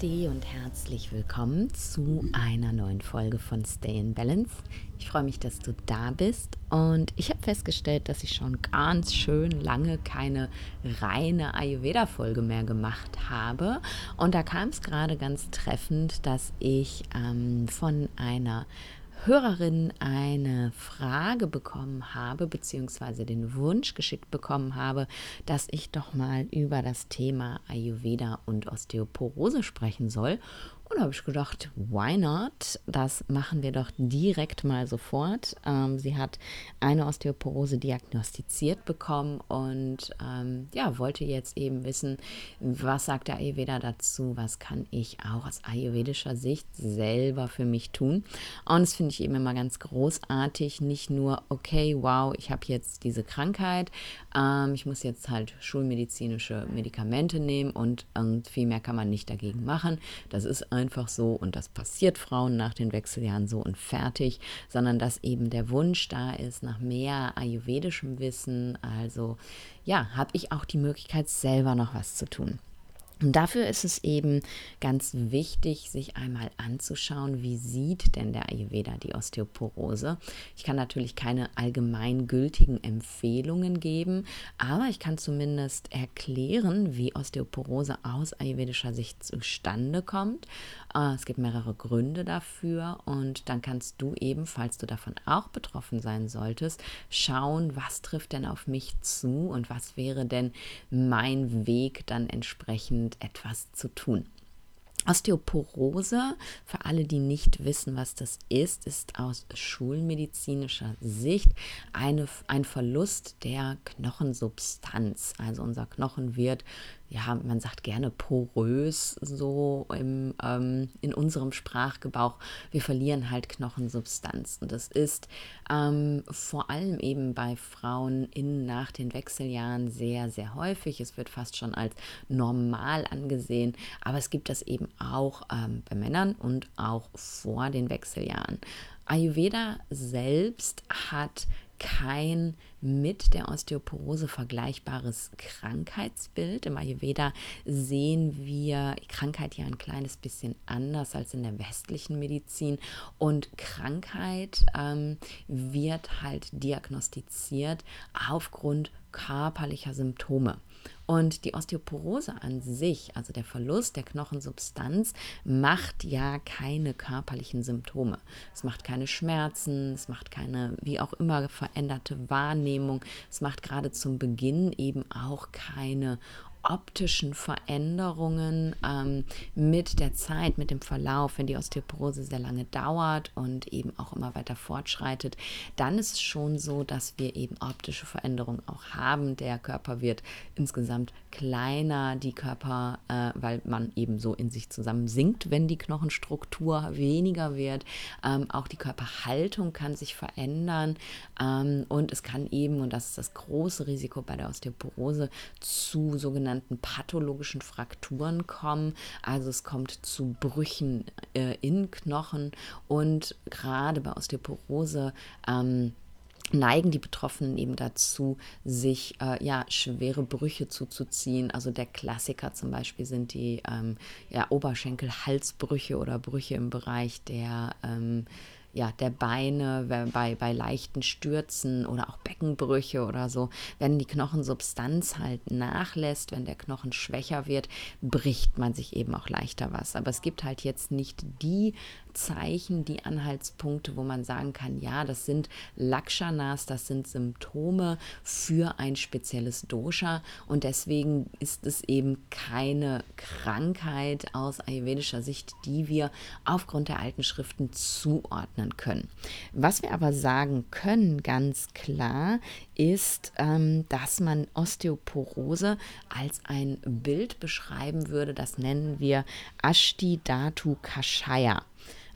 Namaste und herzlich willkommen zu einer neuen Folge von Stay in Balance. Ich freue mich, dass du da bist und ich habe festgestellt, dass ich schon ganz schön lange keine reine Ayurveda-Folge mehr gemacht habe. Und da kam es gerade ganz treffend, dass ich ähm, von einer Hörerin eine Frage bekommen habe, beziehungsweise den Wunsch geschickt bekommen habe, dass ich doch mal über das Thema Ayurveda und Osteoporose sprechen soll. Und da habe ich gedacht, why not? Das machen wir doch direkt mal sofort. Ähm, sie hat eine Osteoporose diagnostiziert bekommen und ähm, ja, wollte jetzt eben wissen, was sagt der Ayurveda dazu? Was kann ich auch aus ayurvedischer Sicht selber für mich tun? Und das finde ich eben immer ganz großartig. Nicht nur, okay, wow, ich habe jetzt diese Krankheit, ähm, ich muss jetzt halt schulmedizinische Medikamente nehmen und, und viel mehr kann man nicht dagegen machen. Das ist ein einfach so und das passiert Frauen nach den Wechseljahren so und fertig, sondern dass eben der Wunsch da ist nach mehr ayurvedischem Wissen. Also ja, habe ich auch die Möglichkeit, selber noch was zu tun. Und dafür ist es eben ganz wichtig, sich einmal anzuschauen, wie sieht denn der Ayurveda die Osteoporose. Ich kann natürlich keine allgemeingültigen Empfehlungen geben, aber ich kann zumindest erklären, wie Osteoporose aus ayurvedischer Sicht zustande kommt. Äh, es gibt mehrere Gründe dafür und dann kannst du eben, falls du davon auch betroffen sein solltest, schauen, was trifft denn auf mich zu und was wäre denn mein Weg dann entsprechend etwas zu tun. Osteoporose, für alle, die nicht wissen, was das ist, ist aus schulmedizinischer Sicht eine, ein Verlust der Knochensubstanz. Also unser Knochen wird ja, man sagt gerne porös so im, ähm, in unserem Sprachgebrauch. Wir verlieren halt Knochensubstanz. Und das ist ähm, vor allem eben bei Frauen in nach den Wechseljahren sehr, sehr häufig. Es wird fast schon als normal angesehen. Aber es gibt das eben auch ähm, bei Männern und auch vor den Wechseljahren. Ayurveda selbst hat kein mit der Osteoporose vergleichbares Krankheitsbild. Im Ayurveda sehen wir Krankheit ja ein kleines bisschen anders als in der westlichen Medizin. Und Krankheit ähm, wird halt diagnostiziert aufgrund körperlicher Symptome. Und die Osteoporose an sich, also der Verlust der Knochensubstanz, macht ja keine körperlichen Symptome. Es macht keine Schmerzen, es macht keine, wie auch immer, veränderte Wahrnehmung. Es macht gerade zum Beginn eben auch keine optischen Veränderungen ähm, mit der Zeit, mit dem Verlauf, wenn die Osteoporose sehr lange dauert und eben auch immer weiter fortschreitet, dann ist es schon so, dass wir eben optische Veränderungen auch haben. Der Körper wird insgesamt kleiner, die Körper, äh, weil man eben so in sich zusammen sinkt, wenn die Knochenstruktur weniger wird. Ähm, auch die Körperhaltung kann sich verändern ähm, und es kann eben, und das ist das große Risiko bei der Osteoporose, zu sogenannten sogenannten pathologischen Frakturen kommen. Also es kommt zu Brüchen äh, in Knochen und gerade bei Osteoporose ähm, neigen die Betroffenen eben dazu, sich äh, ja schwere Brüche zuzuziehen. Also der Klassiker zum Beispiel sind die ähm, ja, Oberschenkel-Halsbrüche oder Brüche im Bereich der ähm, ja, der Beine, bei, bei leichten Stürzen oder auch Beckenbrüche oder so, wenn die Knochensubstanz halt nachlässt, wenn der Knochen schwächer wird, bricht man sich eben auch leichter was. Aber es gibt halt jetzt nicht die Zeichen, die Anhaltspunkte, wo man sagen kann, ja, das sind Lakshanas, das sind Symptome für ein spezielles Dosha und deswegen ist es eben keine Krankheit aus ayurvedischer Sicht, die wir aufgrund der alten Schriften zuordnen können. Was wir aber sagen können, ganz klar, ist, ähm, dass man Osteoporose als ein Bild beschreiben würde, das nennen wir Ashti Dhatu Kashaya.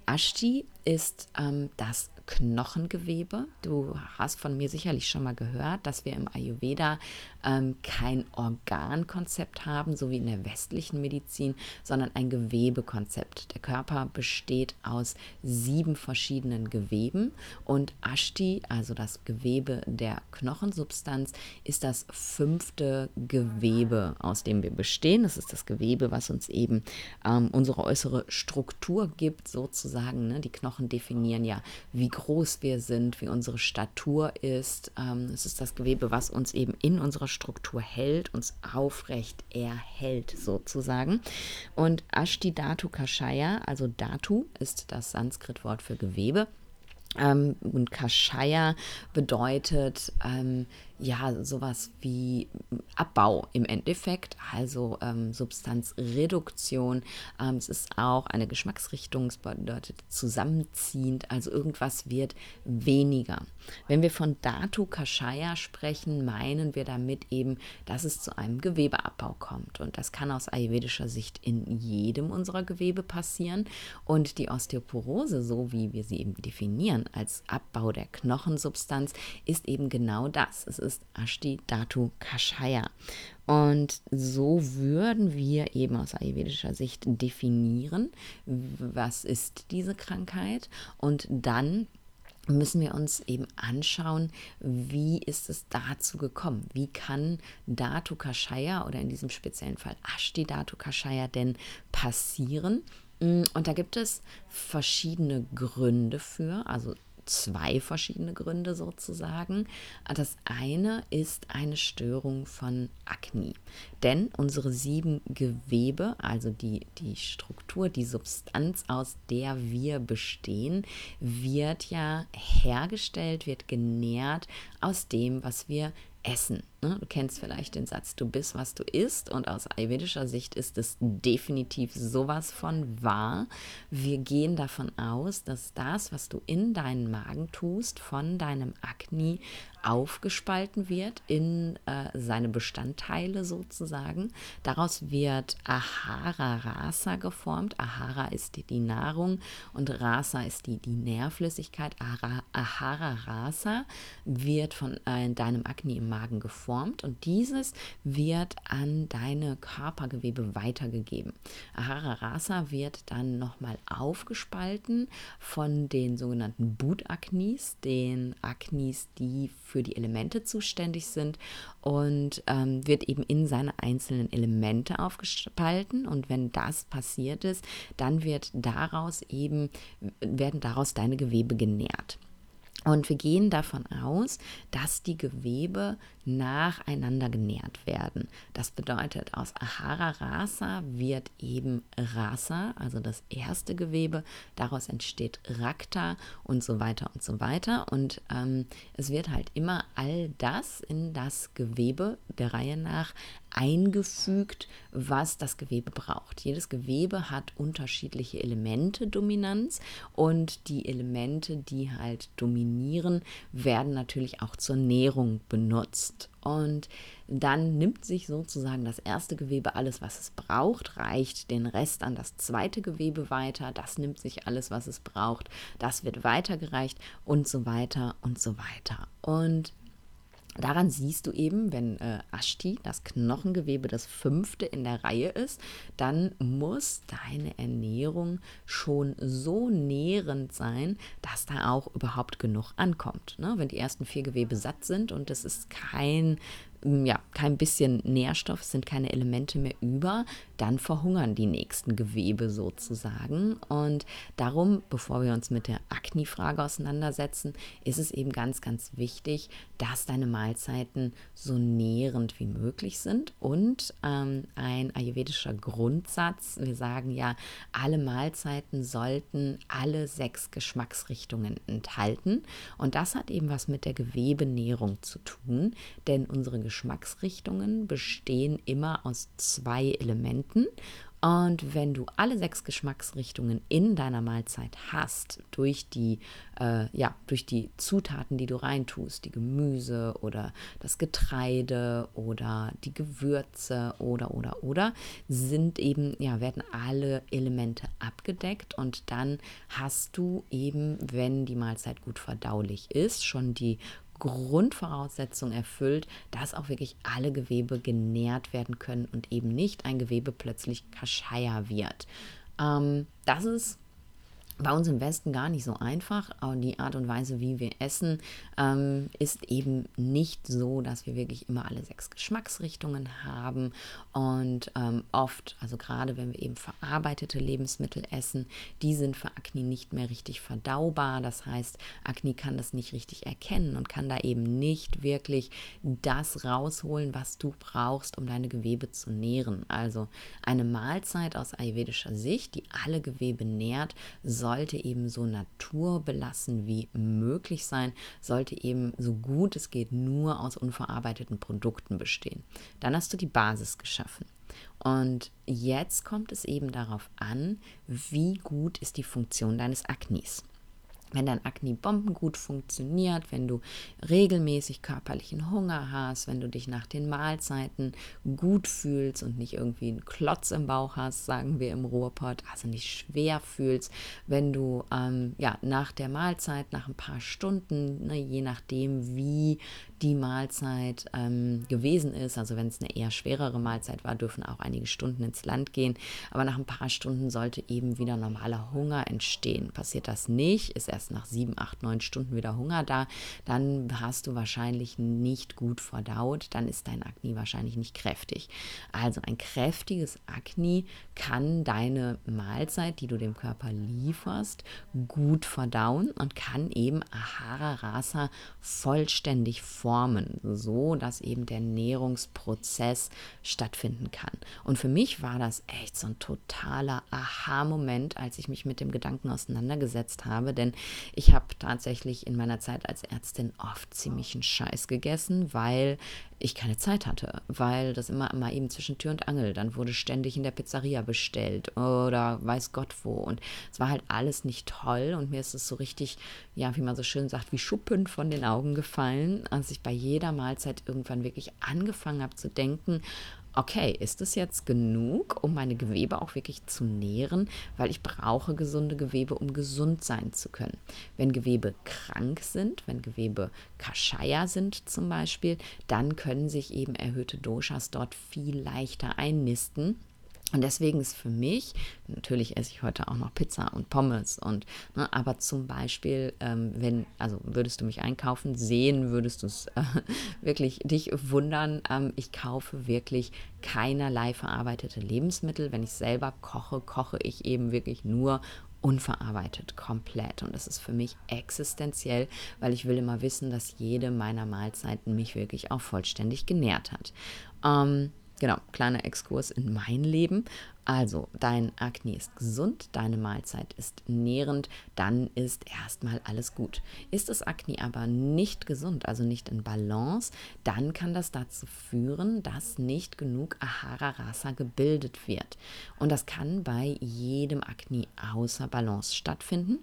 Ashti ist ähm, das Knochengewebe. Du hast von mir sicherlich schon mal gehört, dass wir im Ayurveda ähm, kein Organkonzept haben, so wie in der westlichen Medizin, sondern ein Gewebekonzept. Der Körper besteht aus sieben verschiedenen Geweben und Ashti, also das Gewebe der Knochensubstanz, ist das fünfte Gewebe, aus dem wir bestehen. Das ist das Gewebe, was uns eben ähm, unsere äußere Struktur gibt, sozusagen. Ne? Die Knochen definieren ja, wie groß wir sind, wie unsere Statur ist. Ähm, es ist das Gewebe, was uns eben in unserer Struktur hält, uns aufrecht erhält, sozusagen. Und Ashti Dhatu Kashaya, also Dhatu ist das Sanskritwort für Gewebe. Ähm, und Kashaya bedeutet ähm, ja sowas wie Abbau im Endeffekt, also ähm, Substanzreduktion. Ähm, es ist auch eine Geschmacksrichtung, es bedeutet zusammenziehend, also irgendwas wird weniger. Wenn wir von Datu Kashaya sprechen, meinen wir damit eben, dass es zu einem Gewebeabbau kommt. Und das kann aus ayurvedischer Sicht in jedem unserer Gewebe passieren. Und die Osteoporose, so wie wir sie eben definieren, als Abbau der Knochensubstanz, ist eben genau das. Es ist Ashti Dhatu Kashaya. Und so würden wir eben aus ayurvedischer Sicht definieren, was ist diese Krankheit und dann müssen wir uns eben anschauen, wie ist es dazu gekommen? Wie kann Dhatu Kashaya oder in diesem speziellen Fall Ashti Dhatu Kashaya denn passieren? Und da gibt es verschiedene Gründe für, also zwei verschiedene Gründe sozusagen. Das eine ist eine Störung von Akne. Denn unsere sieben Gewebe, also die, die Struktur, die Substanz, aus der wir bestehen, wird ja hergestellt, wird genährt aus dem, was wir essen. Ne? Du kennst vielleicht den Satz, du bist, was du isst. Und aus ayurvedischer Sicht ist es definitiv sowas von wahr. Wir gehen davon aus, dass das, was du in deinen Magen tust, von deinem Akne aufgespalten wird in äh, seine Bestandteile sozusagen. Daraus wird Ahara Rasa geformt. Ahara ist die, die Nahrung und Rasa ist die, die Nährflüssigkeit. Ahara, Ahara Rasa wird von äh, deinem Akne im Magen geformt geformt und dieses wird an deine Körpergewebe weitergegeben. Ahara Rasa wird dann nochmal aufgespalten von den sogenannten Boot-Aknis, den Aknis, die für die Elemente zuständig sind und ähm, wird eben in seine einzelnen Elemente aufgespalten und wenn das passiert ist, dann wird daraus eben werden daraus deine Gewebe genährt. Und wir gehen davon aus, dass die Gewebe nacheinander genährt werden. Das bedeutet, aus Ahara Rasa wird eben Rasa, also das erste Gewebe, daraus entsteht Rakta und so weiter und so weiter. Und ähm, es wird halt immer all das in das Gewebe der Reihe nach eingefügt, was das Gewebe braucht. Jedes Gewebe hat unterschiedliche Elemente Dominanz und die Elemente, die halt dominieren, werden natürlich auch zur Nährung benutzt. Und dann nimmt sich sozusagen das erste Gewebe alles, was es braucht, reicht den Rest an das zweite Gewebe weiter, das nimmt sich alles, was es braucht, das wird weitergereicht und so weiter und so weiter. Und Daran siehst du eben, wenn äh, Ashti, das Knochengewebe, das fünfte in der Reihe ist, dann muss deine Ernährung schon so nährend sein, dass da auch überhaupt genug ankommt. Ne? Wenn die ersten vier Gewebe satt sind und es ist kein ja, kein bisschen Nährstoff, sind keine Elemente mehr über, dann verhungern die nächsten Gewebe sozusagen. Und darum, bevor wir uns mit der Akne-Frage auseinandersetzen, ist es eben ganz, ganz wichtig, dass deine Mahlzeiten so nährend wie möglich sind. Und ähm, ein ayurvedischer Grundsatz, wir sagen ja, alle Mahlzeiten sollten alle sechs Geschmacksrichtungen enthalten. Und das hat eben was mit der Gewebenährung zu tun, denn unsere Geschmacksrichtungen bestehen immer aus zwei Elementen. Und wenn du alle sechs Geschmacksrichtungen in deiner Mahlzeit hast, durch die, äh, ja, durch die Zutaten, die du reintust, die Gemüse oder das Getreide oder die Gewürze oder oder oder, sind eben, ja, werden alle Elemente abgedeckt. Und dann hast du eben, wenn die Mahlzeit gut verdaulich ist, schon die Grundvoraussetzung erfüllt, dass auch wirklich alle Gewebe genährt werden können und eben nicht ein Gewebe plötzlich kascheier wird. Ähm, das ist bei uns im Westen gar nicht so einfach. Aber die Art und Weise, wie wir essen, ähm, ist eben nicht so, dass wir wirklich immer alle sechs Geschmacksrichtungen haben. Und ähm, oft, also gerade wenn wir eben verarbeitete Lebensmittel essen, die sind für Akne nicht mehr richtig verdaubar. Das heißt, Akne kann das nicht richtig erkennen und kann da eben nicht wirklich das rausholen, was du brauchst, um deine Gewebe zu nähren. Also eine Mahlzeit aus ayurvedischer Sicht, die alle Gewebe nährt, sollte eben so naturbelassen wie möglich sein, sollte eben so gut es geht nur aus unverarbeiteten Produkten bestehen. Dann hast du die Basis geschaffen. Und jetzt kommt es eben darauf an, wie gut ist die Funktion deines Aknis wenn dein Akne-Bomben gut funktioniert, wenn du regelmäßig körperlichen Hunger hast, wenn du dich nach den Mahlzeiten gut fühlst und nicht irgendwie einen Klotz im Bauch hast, sagen wir im Ruhrpott, also nicht schwer fühlst, wenn du ähm, ja nach der Mahlzeit, nach ein paar Stunden, ne, je nachdem wie die Mahlzeit ähm, gewesen ist, also wenn es eine eher schwerere Mahlzeit war, dürfen auch einige Stunden ins Land gehen, aber nach ein paar Stunden sollte eben wieder normaler Hunger entstehen. Passiert das nicht, ist erst nach sieben, acht, neun Stunden wieder Hunger da, dann hast du wahrscheinlich nicht gut verdaut, dann ist dein Akne wahrscheinlich nicht kräftig. Also ein kräftiges Akne kann deine Mahlzeit, die du dem Körper lieferst, gut verdauen und kann eben Ahara Rasa vollständig formen, so dass eben der Nährungsprozess stattfinden kann. Und für mich war das echt so ein totaler Aha-Moment, als ich mich mit dem Gedanken auseinandergesetzt habe, denn ich habe tatsächlich in meiner Zeit als Ärztin oft ziemlich einen Scheiß gegessen, weil ich keine Zeit hatte, weil das immer mal eben zwischen Tür und Angel, dann wurde ständig in der Pizzeria bestellt oder weiß Gott wo. Und es war halt alles nicht toll und mir ist es so richtig, ja, wie man so schön sagt, wie Schuppen von den Augen gefallen, als ich bei jeder Mahlzeit irgendwann wirklich angefangen habe zu denken, okay, ist es jetzt genug, um meine Gewebe auch wirklich zu nähren, weil ich brauche gesunde Gewebe, um gesund sein zu können. Wenn Gewebe krank sind, wenn Gewebe Kashaya sind zum Beispiel, dann können sich eben erhöhte Doshas dort viel leichter einnisten und deswegen ist für mich, natürlich esse ich heute auch noch Pizza und Pommes und, ne, aber zum Beispiel, ähm, wenn, also würdest du mich einkaufen, sehen, würdest du es äh, wirklich dich wundern. Ähm, ich kaufe wirklich keinerlei verarbeitete Lebensmittel. Wenn ich selber koche, koche ich eben wirklich nur unverarbeitet, komplett. Und das ist für mich existenziell, weil ich will immer wissen, dass jede meiner Mahlzeiten mich wirklich auch vollständig genährt hat. Ähm, Genau, kleiner Exkurs in mein Leben. Also, dein Akne ist gesund, deine Mahlzeit ist nährend, dann ist erstmal alles gut. Ist das Akne aber nicht gesund, also nicht in Balance, dann kann das dazu führen, dass nicht genug Ahara Rasa gebildet wird. Und das kann bei jedem Akne außer Balance stattfinden.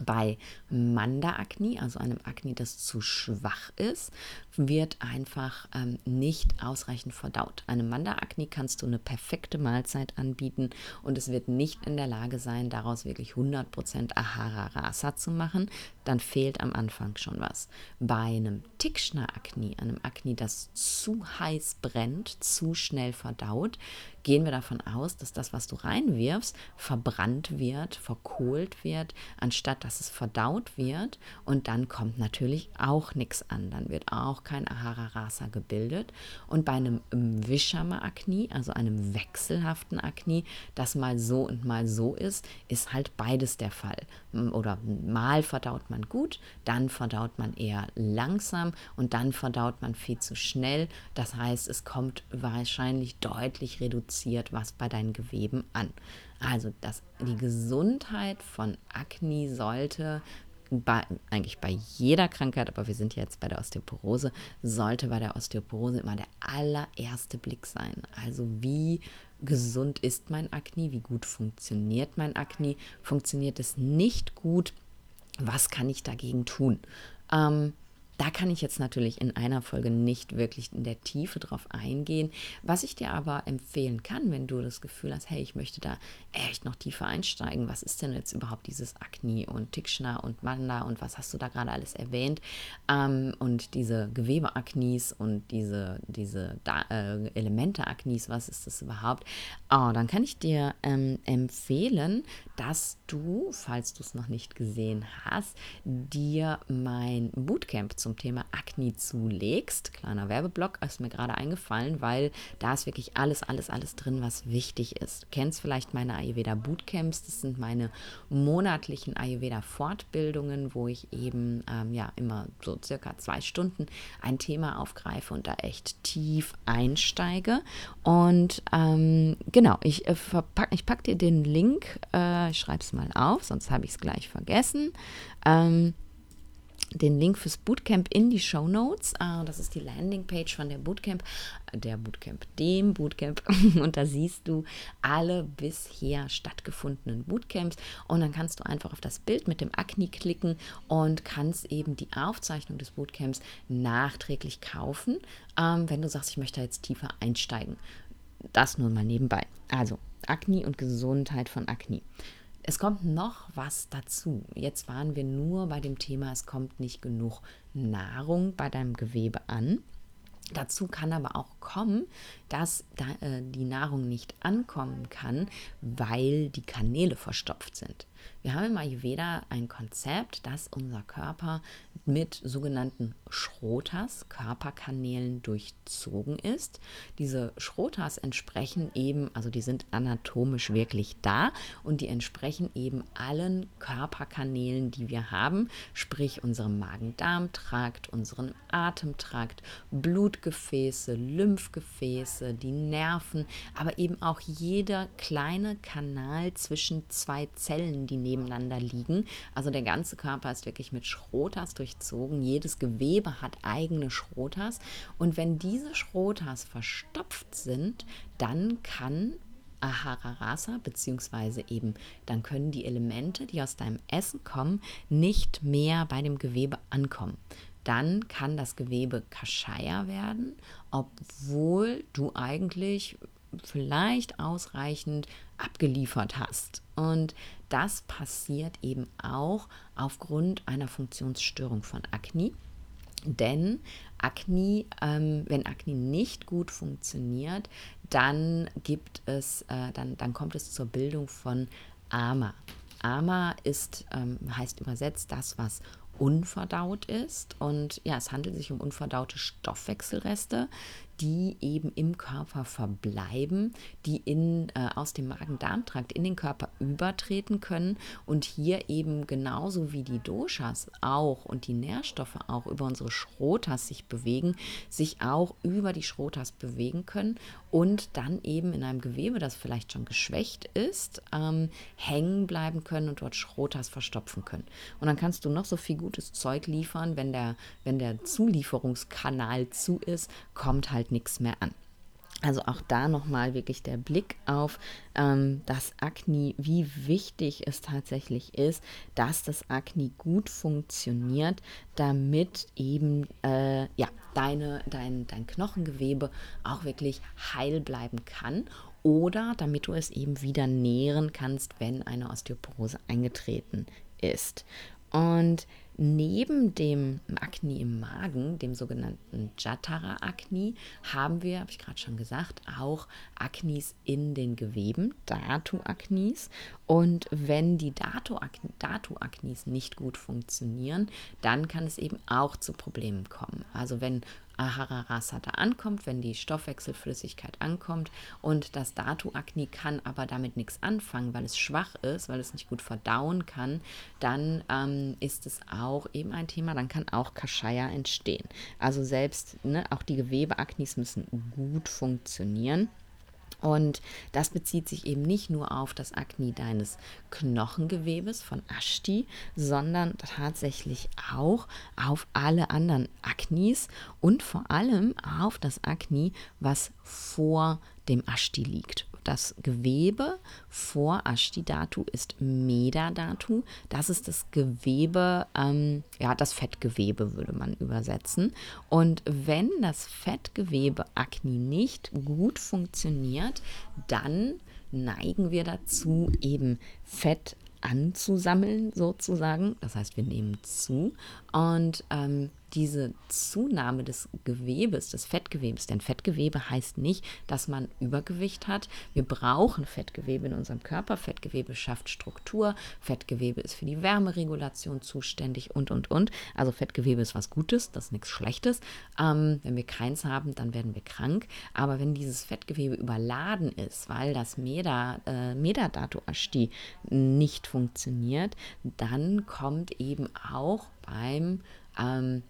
Bei Manda-Akne, also einem Akne, das zu schwach ist, wird einfach ähm, nicht ausreichend verdaut. Einem Manda-Akne kannst du eine perfekte Mahlzeit anbieten und es wird nicht in der Lage sein, daraus wirklich 100% Ahara Rasa zu machen. Dann fehlt am Anfang schon was. Bei einem Tikschner-Akne, einem Akne, das zu heiß brennt, zu schnell verdaut, gehen wir davon aus, dass das, was du reinwirfst, verbrannt wird, verkohlt wird, anstatt dass es verdaut wird. Und dann kommt natürlich auch nichts an. Dann wird auch kein Ahara Rasa gebildet. Und bei einem Vishama-Akne, also einem wechselhaften Akne, das mal so und mal so ist, ist halt beides der Fall. Oder mal verdaut man gut, dann verdaut man eher langsam und dann verdaut man viel zu schnell. Das heißt, es kommt wahrscheinlich deutlich reduziert reduziert was bei deinen Geweben an. Also das, die Gesundheit von Akne sollte bei, eigentlich bei jeder Krankheit, aber wir sind jetzt bei der Osteoporose, sollte bei der Osteoporose immer der allererste Blick sein. Also wie gesund ist mein Akne, wie gut funktioniert mein Akne, funktioniert es nicht gut, was kann ich dagegen tun? Ähm, Da kann ich jetzt natürlich in einer Folge nicht wirklich in der Tiefe drauf eingehen. Was ich dir aber empfehlen kann, wenn du das Gefühl hast, hey, ich möchte da echt noch tiefer einsteigen, was ist denn jetzt überhaupt dieses Akne und Tikschna und Manda und was hast du da gerade alles erwähnt? Ähm, und diese Gewebeaknis und diese, diese äh, Elemente-Aknis, was ist das überhaupt? Oh, dann kann ich dir ähm, empfehlen, dass du, falls du es noch nicht gesehen hast, dir mein Bootcamp zum Thema Akne zulegst. Kleiner Werbeblock ist mir gerade eingefallen, weil da ist wirklich alles, alles, alles drin, was wichtig ist. Du kennst vielleicht meine Ayurveda Bootcamps, das sind meine monatlichen Ayurveda Fortbildungen, wo ich eben ähm, ja immer so circa zwei Stunden ein Thema aufgreife und da echt tief einsteige. Und ähm, genau, ich, äh, ich packe dir den Link, äh, ich es mal auf, sonst habe ich es gleich vergessen. Ähm, den Link fürs Bootcamp in die Show Notes. Uh, das ist die Landingpage von der Bootcamp, der Bootcamp, dem Bootcamp. Und da siehst du alle bisher stattgefundenen Bootcamps. Und dann kannst du einfach auf das Bild mit dem Akne klicken und kannst eben die Aufzeichnung des Bootcamps nachträglich kaufen, ähm, wenn du sagst, ich möchte jetzt tiefer einsteigen. Das nur mal nebenbei. Also Akne und Gesundheit von Akne. Es kommt noch was dazu. Jetzt waren wir nur bei dem Thema, es kommt nicht genug Nahrung bei deinem Gewebe an. Dazu kann aber auch kommen, dass da, äh, die Nahrung nicht ankommen kann, weil die Kanäle verstopft sind. Wir haben im Ayurveda ein Konzept, dass unser Körper mit sogenannten Schrotas, Körperkanälen durchzogen ist. Diese Schrotas entsprechen eben, also die sind anatomisch wirklich da und die entsprechen eben allen Körperkanälen, die wir haben, sprich unserem Magen-Darm-Trakt, unserem Atemtrakt, Blutgefäße, Lymphgefäße, die Nerven, aber eben auch jeder kleine Kanal zwischen zwei Zellen, die nebeneinander liegen. Also der ganze Körper ist wirklich mit Schrotas durchzogen. Jedes Gewebe hat eigene Schrotas. Und wenn diese Schrotas verstopft sind, dann kann Ahara Rasa, beziehungsweise eben dann können die Elemente, die aus deinem Essen kommen, nicht mehr bei dem Gewebe ankommen. Dann kann das Gewebe Kashaya werden, obwohl du eigentlich vielleicht ausreichend abgeliefert hast. Und das passiert eben auch aufgrund einer Funktionsstörung von Akne. Denn Akne, ähm, wenn Akne nicht gut funktioniert, dann gibt es, äh, dann, dann kommt es zur Bildung von Ama. Ama ist, ähm, heißt übersetzt das, was unverdaut ist. Und ja, es handelt sich um unverdaute Stoffwechselreste, die eben im Körper verbleiben, die in, äh, aus dem Magen-Darm-Trakt in den Körper übertreten können und hier eben genauso wie die Doshas auch und die Nährstoffe auch über unsere Schrotas sich bewegen, sich auch über die Schrotas bewegen können und dann eben in einem Gewebe, das vielleicht schon geschwächt ist, ähm, hängen bleiben können und dort Schrotas verstopfen können. Und dann kannst du noch so viel gutes Zeug liefern, wenn der, wenn der Zulieferungskanal zu ist, kommt halt nichts mehr an. Also auch da nochmal wirklich der Blick auf ähm, das Akne, wie wichtig es tatsächlich ist, dass das Akne gut funktioniert, damit eben äh, ja, deine, dein, dein Knochengewebe auch wirklich heil bleiben kann oder damit du es eben wieder nähren kannst, wenn eine Osteoporose eingetreten ist. Und Neben dem Akne im Magen, dem sogenannten Jatara-Akne, haben wir, habe ich gerade schon gesagt, auch Aknis in den Geweben, Datu-Aknis. Und wenn die Datu-Aknis nicht gut funktionieren, dann kann es eben auch zu Problemen kommen. Also wenn Ahararasata ankommt, wenn die Stoffwechselflüssigkeit ankommt und das Datu-Akne kann aber damit nichts anfangen, weil es schwach ist, weil es nicht gut verdauen kann, dann ähm, ist es auch eben ein Thema, dann kann auch Kashaya entstehen. Also selbst, ne, auch die Gewebeaknis müssen gut funktionieren. Und das bezieht sich eben nicht nur auf das Akne deines Knochengewebes von Ashti, sondern tatsächlich auch auf alle anderen Aknis und vor allem auf das Akne, was vor dem Ashti liegt. Das Gewebe vor Ashtidatu ist Medadatu. Das ist das Gewebe, ähm, ja, das Fettgewebe würde man übersetzen. Und wenn das Fettgewebe Akni nicht gut funktioniert, dann neigen wir dazu, eben Fett anzusammeln sozusagen. Das heißt, wir nehmen zu und ähm, diese Zunahme des Gewebes, des Fettgewebes, denn Fettgewebe heißt nicht, dass man Übergewicht hat. Wir brauchen Fettgewebe in unserem Körper. Fettgewebe schafft Struktur. Fettgewebe ist für die Wärmeregulation zuständig und, und, und. Also Fettgewebe ist was Gutes, das ist nichts Schlechtes. Ähm, wenn wir keins haben, dann werden wir krank. Aber wenn dieses Fettgewebe überladen ist, weil das Meda, äh, Medadatu-Ashti nicht funktioniert, dann kommt eben auch beim ähm,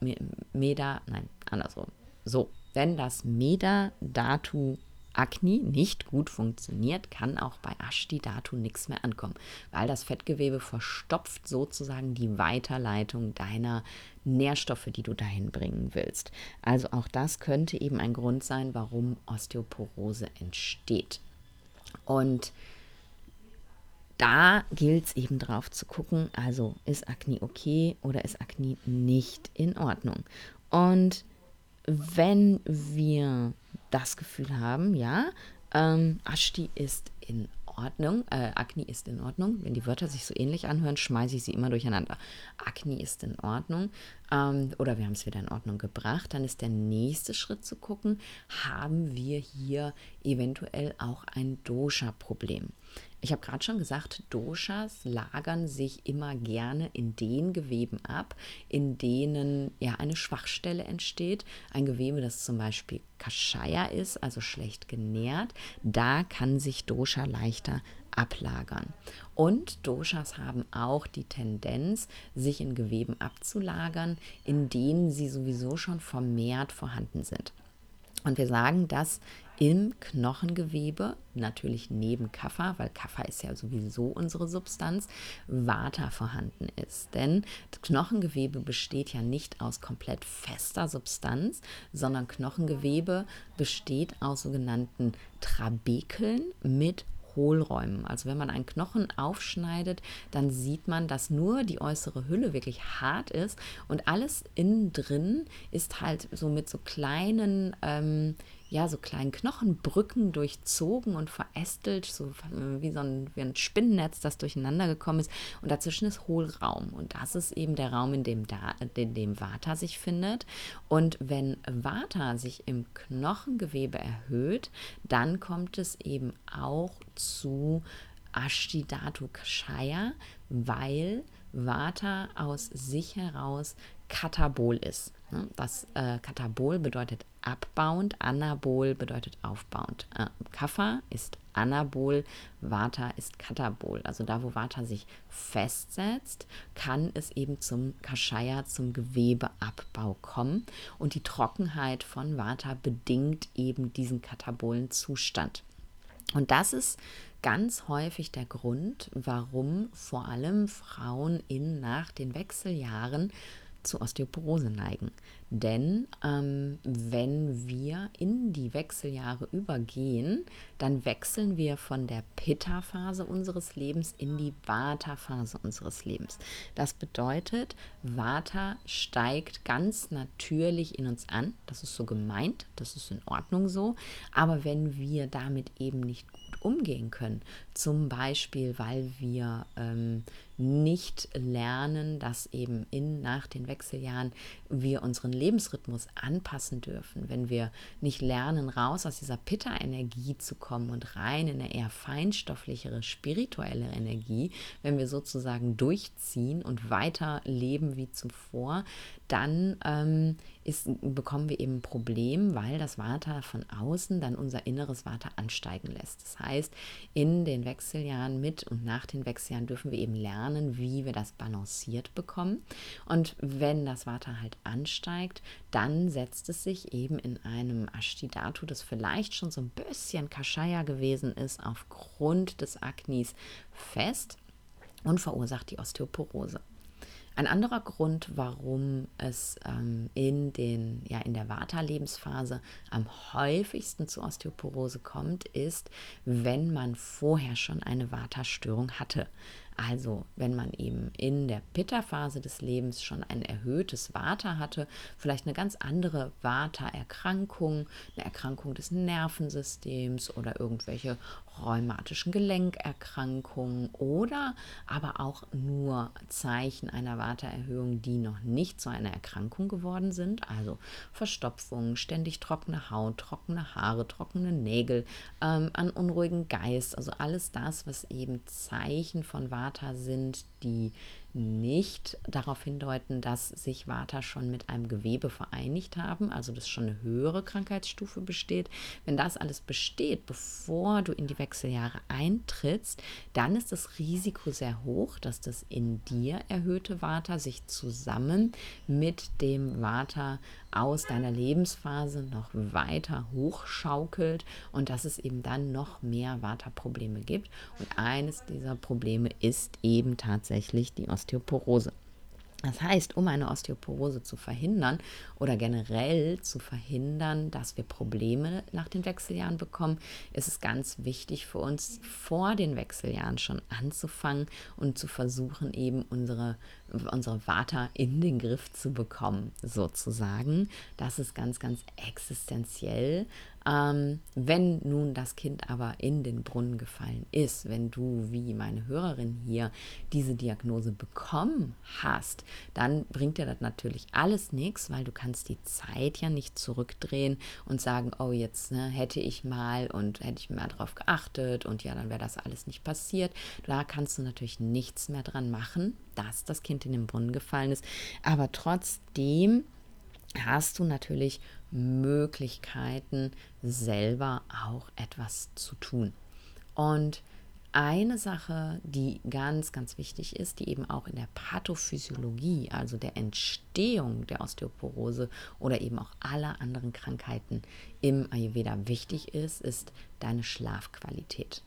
Meda, nein, andersrum. So, wenn das Meda-Datu Akni nicht gut funktioniert, kann auch bei Ashti-Datu nichts mehr ankommen, weil das Fettgewebe verstopft sozusagen die Weiterleitung deiner Nährstoffe, die du dahin bringen willst. Also auch das könnte eben ein Grund sein, warum Osteoporose entsteht. Und da gilt es eben drauf zu gucken, also ist Akne okay oder ist Akne nicht in Ordnung. Und wenn wir das Gefühl haben, ja, ähm, Ashti ist in Ordnung, äh, Akne ist in Ordnung. Wenn die Wörter sich so ähnlich anhören, schmeiße ich sie immer durcheinander. Akne ist in Ordnung ähm, oder wir haben es wieder in Ordnung gebracht. Dann ist der nächste Schritt zu gucken, haben wir hier eventuell auch ein Dosha-Problem. Ich habe gerade schon gesagt, Doshas lagern sich immer gerne in den Geweben ab, in denen ja eine Schwachstelle entsteht. Ein Gewebe, das zum Beispiel Kashaya ist, also schlecht genährt, da kann sich Dosha leichter ablagern. Und Doshas haben auch die Tendenz, sich in Geweben abzulagern, in denen sie sowieso schon vermehrt vorhanden sind. Und wir sagen, dass im Knochengewebe, natürlich neben Kaffer, weil Kaffer ist ja sowieso unsere Substanz, Vata vorhanden ist. Denn das Knochengewebe besteht ja nicht aus komplett fester Substanz, sondern Knochengewebe besteht aus sogenannten Trabekeln mit Hohlräumen. Also wenn man einen Knochen aufschneidet, dann sieht man, dass nur die äußere Hülle wirklich hart ist und alles innen drin ist halt so mit so kleinen ähm, ja, so kleinen Knochenbrücken durchzogen und verästelt, so wie so ein, wie ein Spinnennetz, das durcheinander gekommen ist. Und dazwischen ist Hohlraum. Und das ist eben der Raum, in dem, da, in dem Vata sich findet. Und wenn Vata sich im Knochengewebe erhöht, dann kommt es eben auch zu Ashtidatu Kashaya, weil Vata aus sich heraus katabol ist. Ne? Das äh, katabol bedeutet abbauend, anabol bedeutet aufbauend. Äh, Kapha ist anabol, Vata ist katabol. Also da, wo Vata sich festsetzt, kann es eben zum Kashaya, zum Gewebeabbau kommen. Und die Trockenheit von Vata bedingt eben diesen katabolen Zustand. Und das ist ganz häufig der Grund, warum vor allem Frauen in nach den Wechseljahren zu Osteoporose neigen. Denn ähm, wenn wir in die Wechseljahre übergehen, dann wechseln wir von der Pitta-Phase unseres Lebens in die Vata-Phase unseres Lebens. Das bedeutet, Vata steigt ganz natürlich in uns an. Das ist so gemeint, das ist in Ordnung so. Aber wenn wir damit eben nicht gut umgehen können, zum Beispiel weil wir ähm, nicht lernen, dass eben in nach den Wechseljahren wir unseren Lebensrhythmus anpassen dürfen, wenn wir nicht lernen, raus aus dieser Pitta-Energie zu kommen und rein in eine eher feinstofflichere, spirituelle Energie, wenn wir sozusagen durchziehen und weiter leben wie zuvor, dann ähm, ist, bekommen wir eben ein Problem, weil das Vata von außen dann unser inneres Vata ansteigen lässt. Das heißt, in den Wechseljahren mit und nach den Wechseljahren dürfen wir eben lernen, wie wir das balanciert bekommen. Und wenn das Vata halt ansteigt, dann setzt es sich eben in einem Ashtidatu, das vielleicht schon so ein bisschen Kashaya gewesen ist, aufgrund des Agnis fest und verursacht die Osteoporose. Ein anderer Grund, warum es ähm, in, den, ja, in der Vata-Lebensphase am häufigsten zu Osteoporose kommt, ist, wenn man vorher schon eine Vata-Störung hatte. Also, wenn man eben in der Pitta-Phase des Lebens schon ein erhöhtes Vata hatte, vielleicht eine ganz andere Vata-Erkrankung, eine Erkrankung des Nervensystems oder irgendwelche rheumatischen Gelenkerkrankungen oder aber auch nur Zeichen einer Vata-Erhöhung, die noch nicht zu einer Erkrankung geworden sind, also Verstopfung, ständig trockene Haut, trockene Haare, trockene Nägel, ähm, an unruhigen Geist, also alles das, was eben Zeichen von Vata sind, die nicht darauf hindeuten, dass sich Vata schon mit einem Gewebe vereinigt haben, also dass schon eine höhere Krankheitsstufe besteht. Wenn das alles besteht, bevor du in die Wechseljahre eintrittst, dann ist das Risiko sehr hoch, dass das in dir erhöhte Vata sich zusammen mit dem Vata aus deiner Lebensphase noch weiter hochschaukelt und dass es eben dann noch mehr Vata-Probleme gibt. Und eines dieser Probleme ist eben tatsächlich die Osteoporose. Das heißt, um eine Osteoporose zu verhindern oder generell zu verhindern, dass wir Probleme nach den Wechseljahren bekommen, ist es ganz wichtig für uns, vor den Wechseljahren schon anzufangen und zu versuchen, eben unsere, unsere Vata in den Griff zu bekommen, sozusagen. Das ist ganz, ganz existenziell. Ähm, wenn nun das Kind aber in den Brunnen gefallen ist, wenn du wie meine Hörerin hier diese Diagnose bekommen hast, dann bringt dir das natürlich alles nichts, weil du kannst die Zeit ja nicht zurückdrehen und sagen, oh jetzt ne, hätte ich mal und hätte ich mal darauf geachtet und ja, dann wäre das alles nicht passiert. Da kannst du natürlich nichts mehr dran machen, dass das Kind in den Brunnen gefallen ist. Aber trotzdem hast du natürlich Möglichkeiten, selber auch etwas zu tun. Und eine Sache, die ganz, ganz wichtig ist, die eben auch in der Pathophysiologie, also der Entstehung der Osteoporose oder eben auch aller anderen Krankheiten im Ayurveda wichtig ist, ist deine Schlafqualität.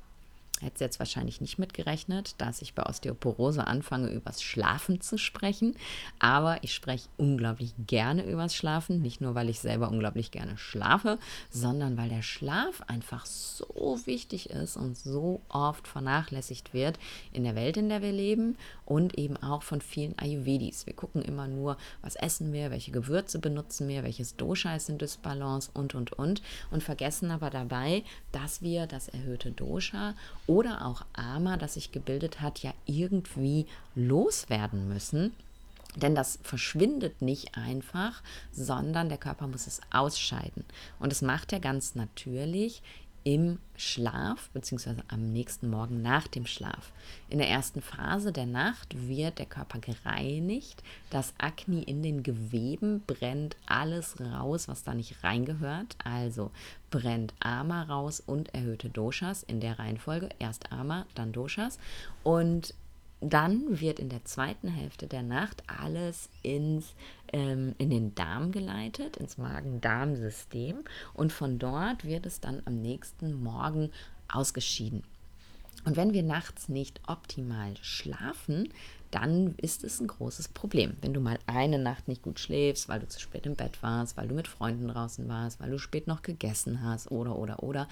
Hätte jetzt wahrscheinlich nicht mitgerechnet, dass ich bei Osteoporose anfange, übers Schlafen zu sprechen. Aber ich spreche unglaublich gerne übers Schlafen. Nicht nur, weil ich selber unglaublich gerne schlafe, sondern weil der Schlaf einfach so wichtig ist und so oft vernachlässigt wird in der Welt, in der wir leben und eben auch von vielen Ayurvedis. Wir gucken immer nur, was essen wir, welche Gewürze benutzen wir, welches Dosha ist in Dysbalance und, und, und. Und vergessen aber dabei, dass wir das erhöhte Dosha oder auch Ama, das sich gebildet hat, ja irgendwie loswerden müssen. Denn das verschwindet nicht einfach, sondern der Körper muss es ausscheiden. Und das macht er ganz natürlich, im Schlaf beziehungsweise am nächsten Morgen nach dem Schlaf. In der ersten Phase der Nacht wird der Körper gereinigt, das Akne in den Geweben brennt alles raus, was da nicht reingehört. Also brennt Ama raus und erhöhte Doshas in der Reihenfolge. Erst Ama, dann Doshas. Und dann wird in der zweiten Hälfte der Nacht alles ins, ähm, in den Darm geleitet, ins Magen-Darm-System und von dort wird es dann am nächsten Morgen ausgeschieden. Und wenn wir nachts nicht optimal schlafen, dann ist es ein großes Problem. Wenn du mal eine Nacht nicht gut schläfst, weil du zu spät im Bett warst, weil du mit Freunden draußen warst, weil du spät noch gegessen hast oder, oder, oder,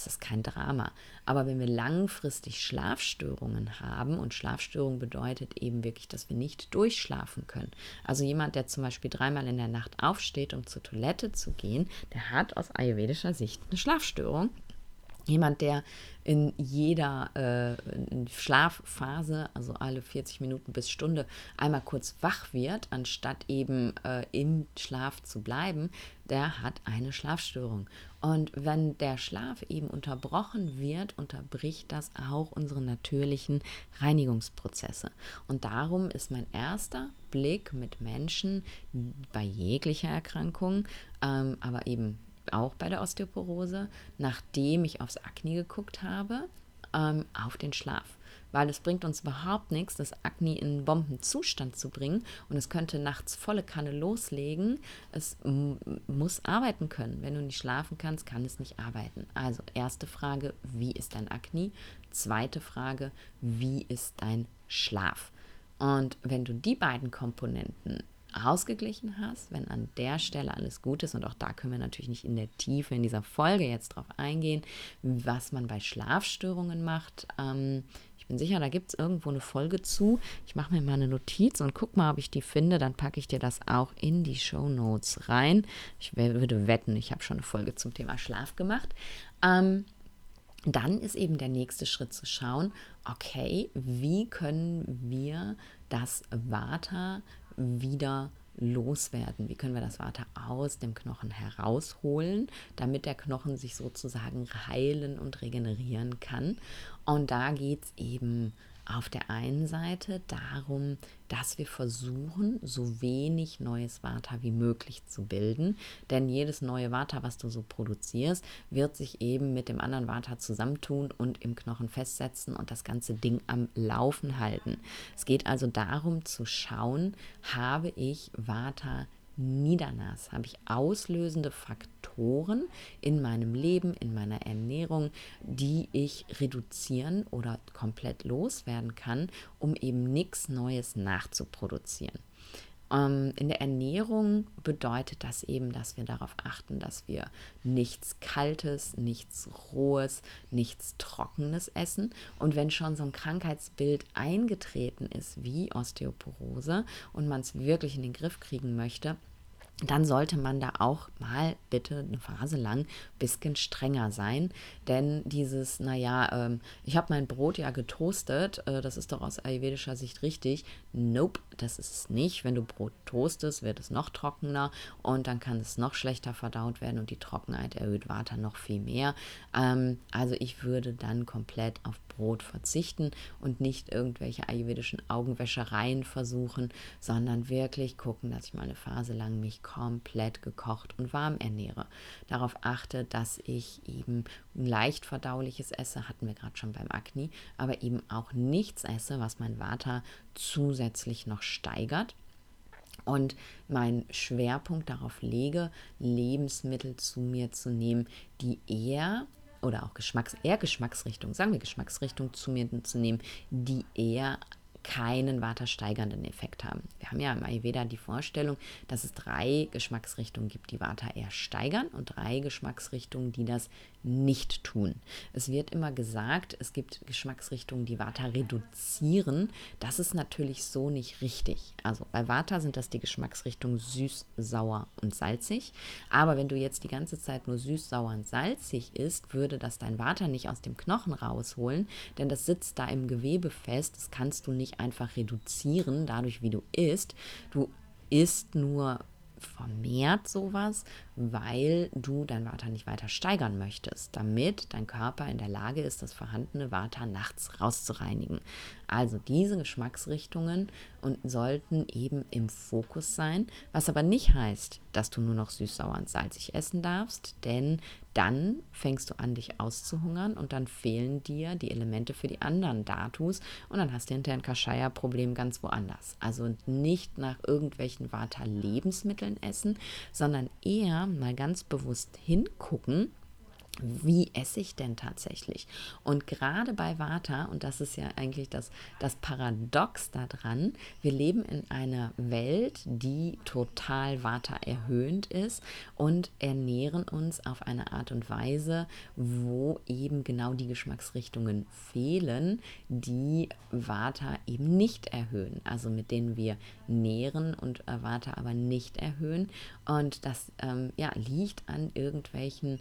ist das kein Drama. Aber wenn wir langfristig Schlafstörungen haben und Schlafstörung bedeutet eben wirklich, dass wir nicht durchschlafen können. Also jemand, der zum Beispiel dreimal in der Nacht aufsteht, um zur Toilette zu gehen, der hat aus ayurvedischer Sicht eine Schlafstörung Jemand, der in jeder äh, Schlafphase, also alle 40 Minuten bis Stunde, einmal kurz wach wird, anstatt eben äh, im Schlaf zu bleiben, der hat eine Schlafstörung. Und wenn der Schlaf eben unterbrochen wird, unterbricht das auch unsere natürlichen Reinigungsprozesse. Und darum ist mein erster Blick mit Menschen bei jeglicher Erkrankung, ähm, aber eben auch bei der Osteoporose, nachdem ich aufs Akne geguckt habe, ähm, auf den Schlaf. Weil es bringt uns überhaupt nichts, das Akne in einen Bombenzustand zu bringen und es könnte nachts volle Kanne loslegen. Es muss arbeiten können. Wenn du nicht schlafen kannst, kann es nicht arbeiten. Also erste Frage, wie ist dein Akne? Zweite Frage, wie ist dein Schlaf? Und wenn du die beiden Komponenten ausgeglichen hast, wenn an der Stelle alles gut ist, und auch da können wir natürlich nicht in der Tiefe in dieser Folge jetzt drauf eingehen, was man bei Schlafstörungen macht. Ähm, bin sicher, da gibt es irgendwo eine Folge zu. Ich mache mir mal eine Notiz und guck mal, ob ich die finde. Dann packe ich dir das auch in die Show Notes rein. Ich würde wetten, ich habe schon eine Folge zum Thema Schlaf gemacht. Ähm, dann ist eben der nächste Schritt zu schauen, okay, wie können wir das Vata wieder loswerden? Wie können wir das Vata aus dem Knochen herausholen, damit der Knochen sich sozusagen heilen und regenerieren kann? Und da geht es eben auf der einen Seite darum, dass wir versuchen, so wenig neues Vata wie möglich zu bilden. Denn jedes neue Vata, was du so produzierst, wird sich eben mit dem anderen Vata zusammentun und im Knochen festsetzen und das ganze Ding am Laufen halten. Es geht also darum zu schauen, habe ich Vata Niedernas habe ich auslösende Faktoren in meinem Leben, in meiner Ernährung, die ich reduzieren oder komplett loswerden kann, um eben nichts Neues nachzuproduzieren. Ähm, in der Ernährung bedeutet das eben, dass wir darauf achten, dass wir nichts Kaltes, nichts Rohes, nichts Trockenes essen. Und wenn schon so ein Krankheitsbild eingetreten ist wie Osteoporose und man es wirklich in den Griff kriegen möchte, dann sollte man da auch mal bitte eine Phase lang ein bisschen strenger sein. Denn dieses, naja, ähm, ich habe mein Brot ja getoastet, äh, das ist doch aus ayurvedischer Sicht richtig. Nope, das ist es nicht. Wenn du Brot toastest, wird es noch trockener und dann kann es noch schlechter verdaut werden und die Trockenheit erhöht Vata noch viel mehr. Ähm, also ich würde dann komplett auf Brot verzichten und nicht irgendwelche ayurvedischen Augenwäschereien versuchen, sondern wirklich gucken, dass ich mal eine Phase lang mich komplett gekocht und warm ernähre. Darauf achte, dass ich eben leicht verdauliches esse, hatten wir gerade schon beim Akne, aber eben auch nichts esse, was mein Vata zusätzlich noch steigert und meinen Schwerpunkt darauf lege, Lebensmittel zu mir zu nehmen, die eher oder auch Geschmacks, eher Geschmacksrichtung, sagen wir Geschmacksrichtung zu mir zu nehmen, die eher keinen Vata-steigernden Effekt haben. Wir haben ja im Ayurveda die Vorstellung, dass es drei Geschmacksrichtungen gibt, die Vata eher steigern und drei Geschmacksrichtungen, die das nicht tun. Es wird immer gesagt, es gibt Geschmacksrichtungen, die Vata reduzieren. Das ist natürlich so nicht richtig. Also bei Vata sind das die Geschmacksrichtungen süß, sauer und salzig. Aber wenn du jetzt die ganze Zeit nur süß, sauer und salzig isst, würde das dein Vata nicht aus dem Knochen rausholen, denn das sitzt da im Gewebe fest. Das kannst du nicht nicht einfach reduzieren, dadurch wie du isst. Du isst nur vermehrt sowas, weil du dein Vata nicht weiter steigern möchtest, damit dein Körper in der Lage ist, das vorhandene Vata nachts rauszureinigen. Also diese Geschmacksrichtungen und sollten eben im Fokus sein, was aber nicht heißt, dass du nur noch süß, sauer und salzig essen darfst, denn dann fängst du an, dich auszuhungern und dann fehlen dir die Elemente für die anderen Datus und dann hast du hinterher ein Kashaya-Problem ganz woanders. Also nicht nach irgendwelchen Vata-Lebensmitteln essen, sondern eher mal ganz bewusst hingucken, wie esse ich denn tatsächlich? Und gerade bei Vata, und das ist ja eigentlich das, das Paradox daran, wir leben in einer Welt, die total Vata erhöhend ist und ernähren uns auf eine Art und Weise, wo eben genau die Geschmacksrichtungen fehlen, die Vata eben nicht erhöhen, also mit denen wir nähren und Vata aber nicht erhöhen. Und das ähm, ja, liegt an irgendwelchen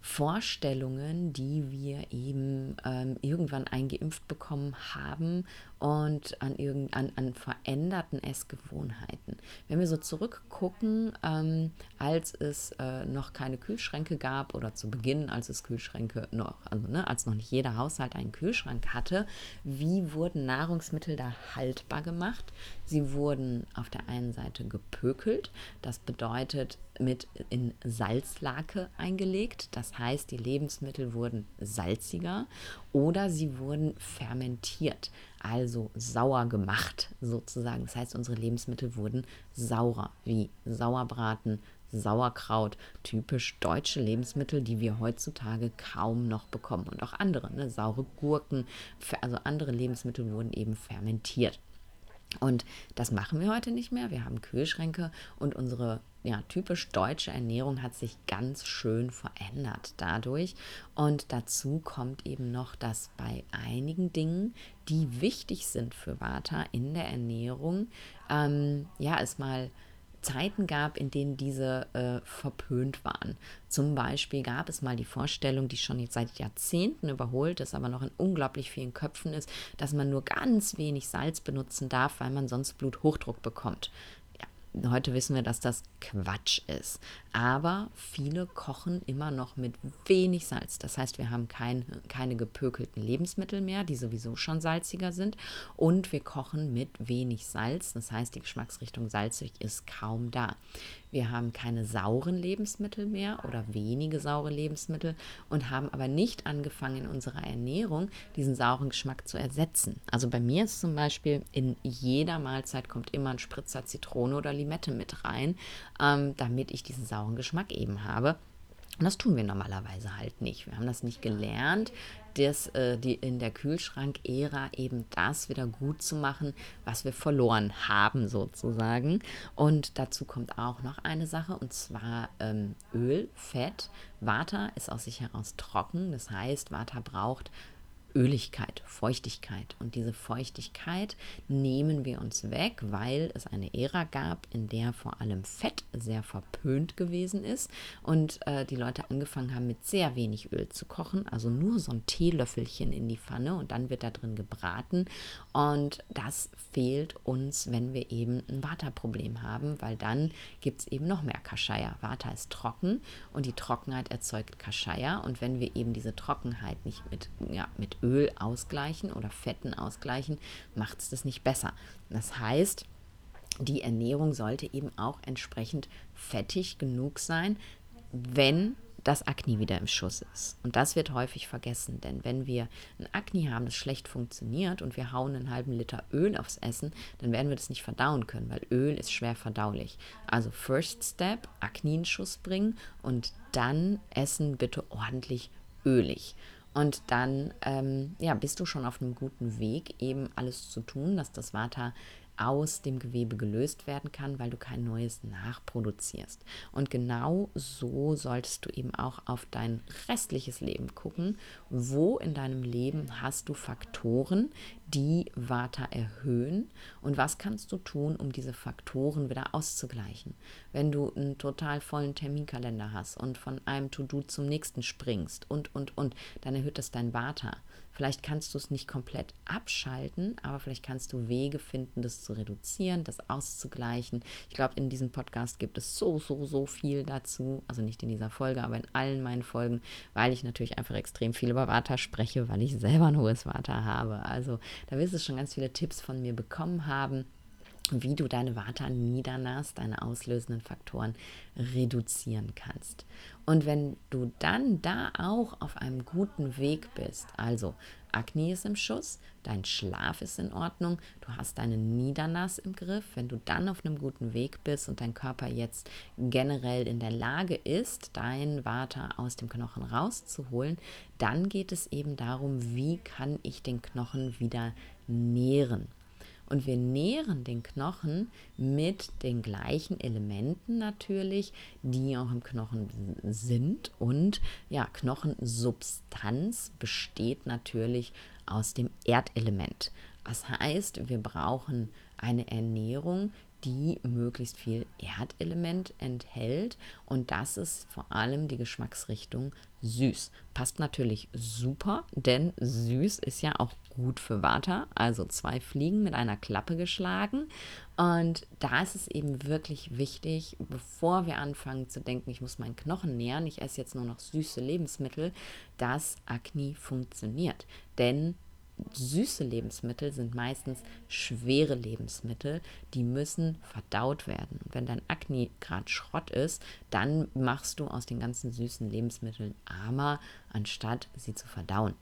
Vorstellungen, die wir eben ähm, irgendwann eingeimpft bekommen haben und an, an, an veränderten Essgewohnheiten. Wenn wir so zurückgucken, ähm, als es äh, noch keine Kühlschränke gab oder zu Beginn, als es Kühlschränke noch, also ne, als noch nicht jeder Haushalt einen Kühlschrank hatte, wie wurden Nahrungsmittel da haltbar gemacht? Sie wurden auf der einen Seite gepökelt, das bedeutet mit in Salzlake eingelegt, das heißt, die Lebensmittel wurden salziger oder sie wurden fermentiert also sauer gemacht sozusagen. Das heißt, unsere Lebensmittel wurden saurer, wie Sauerbraten, Sauerkraut, typisch deutsche Lebensmittel, die wir heutzutage kaum noch bekommen. Und auch andere, ne? saure Gurken, also andere Lebensmittel wurden eben fermentiert. Und das machen wir heute nicht mehr. Wir haben Kühlschränke und unsere ja, typisch deutsche Ernährung hat sich ganz schön verändert dadurch. Und dazu kommt eben noch, dass bei einigen Dingen, die wichtig sind für Vata in der Ernährung, ähm, ja, es mal Zeiten gab, in denen diese äh, verpönt waren. Zum Beispiel gab es mal die Vorstellung, die schon jetzt seit Jahrzehnten überholt ist, aber noch in unglaublich vielen Köpfen ist, dass man nur ganz wenig Salz benutzen darf, weil man sonst Bluthochdruck bekommt. Heute wissen wir, dass das Quatsch ist. Aber viele kochen immer noch mit wenig Salz. Das heißt, wir haben kein, keine gepökelten Lebensmittel mehr, die sowieso schon salziger sind. Und wir kochen mit wenig Salz. Das heißt, die Geschmacksrichtung salzig ist kaum da. Wir haben keine sauren Lebensmittel mehr oder wenige saure Lebensmittel und haben aber nicht angefangen in unserer Ernährung diesen sauren Geschmack zu ersetzen. Also bei mir ist zum Beispiel in jeder Mahlzeit kommt immer ein Spritzer Zitrone oder Limette mit rein, ähm, damit ich diesen sauren Geschmack eben habe. Und das tun wir normalerweise halt nicht. Wir haben das nicht gelernt, das, äh, die in der Kühlschrank-Ära eben das wieder gut zu machen, was wir verloren haben, sozusagen. Und dazu kommt auch noch eine Sache, und zwar ähm, Öl, Fett. Vata ist aus sich heraus trocken. Das heißt, Vata braucht Öligkeit, Feuchtigkeit. Und diese Feuchtigkeit nehmen wir uns weg, weil es eine Ära gab, in der vor allem Fett sehr verpönt gewesen ist und äh, die Leute angefangen haben, mit sehr wenig Öl zu kochen, also nur so ein Teelöffelchen in die Pfanne und dann wird da drin gebraten. Und das fehlt uns, wenn wir eben ein Vata-Problem haben, weil dann gibt es eben noch mehr Kaschaya. Vata ist trocken und die Trockenheit erzeugt Kaschaya. Und wenn wir eben diese Trockenheit nicht mit, ja, mit Öl ausgleichen oder Fetten ausgleichen, macht es das nicht besser. Das heißt, die Ernährung sollte eben auch entsprechend fettig genug sein, wenn das Akne wieder im Schuss ist. Und das wird häufig vergessen, denn wenn wir ein Akne haben, das schlecht funktioniert und wir hauen einen halben Liter Öl aufs Essen, dann werden wir das nicht verdauen können, weil Öl ist schwer verdaulich. Also First Step, Akne in Schuss bringen und dann essen bitte ordentlich ölig. Und dann ähm, ja, bist du schon auf einem guten Weg, eben alles zu tun, dass das Vata aus dem Gewebe gelöst werden kann, weil du kein neues nachproduzierst. Und genau so solltest du eben auch auf dein restliches Leben gucken. Wo in deinem Leben hast du Faktoren, die Vata erhöhen und was kannst du tun, um diese Faktoren wieder auszugleichen? Wenn du einen total vollen Terminkalender hast und von einem To-Do zum nächsten springst und, und, und, dann erhöht das dein Vata. Vielleicht kannst du es nicht komplett abschalten, aber vielleicht kannst du Wege finden, das zu reduzieren, das auszugleichen. Ich glaube, in diesem Podcast gibt es so, so, so viel dazu. Also nicht in dieser Folge, aber in allen meinen Folgen, weil ich natürlich einfach extrem viel über Vata spreche, weil ich selber ein hohes Vata habe. Also da wirst du schon ganz viele Tipps von mir bekommen haben wie du deine Vata Niedernas, deine auslösenden Faktoren reduzieren kannst. Und wenn du dann da auch auf einem guten Weg bist, also Akne ist im Schuss, dein Schlaf ist in Ordnung, du hast deine Niedernas im Griff, wenn du dann auf einem guten Weg bist und dein Körper jetzt generell in der Lage ist, dein Vata aus dem Knochen rauszuholen, dann geht es eben darum, wie kann ich den Knochen wieder nähren. Und wir nähren den Knochen mit den gleichen Elementen natürlich, die auch im Knochen sind. Und ja, Knochensubstanz besteht natürlich aus dem Erdelement. Das heißt, wir brauchen eine Ernährung, die möglichst viel Erdelement enthält. Und das ist vor allem die Geschmacksrichtung süß. Passt natürlich super, denn süß ist ja auch gut für Vata. Also zwei Fliegen mit einer Klappe geschlagen. Und da ist es eben wirklich wichtig, bevor wir anfangen zu denken, ich muss meinen Knochen nähern, ich esse jetzt nur noch süße Lebensmittel, dass Akne funktioniert. Denn süße Lebensmittel sind meistens schwere Lebensmittel, die müssen verdaut werden. Und wenn dein Akne gerade Schrott ist, dann machst du aus den ganzen süßen Lebensmitteln armer, anstatt sie zu verdauen.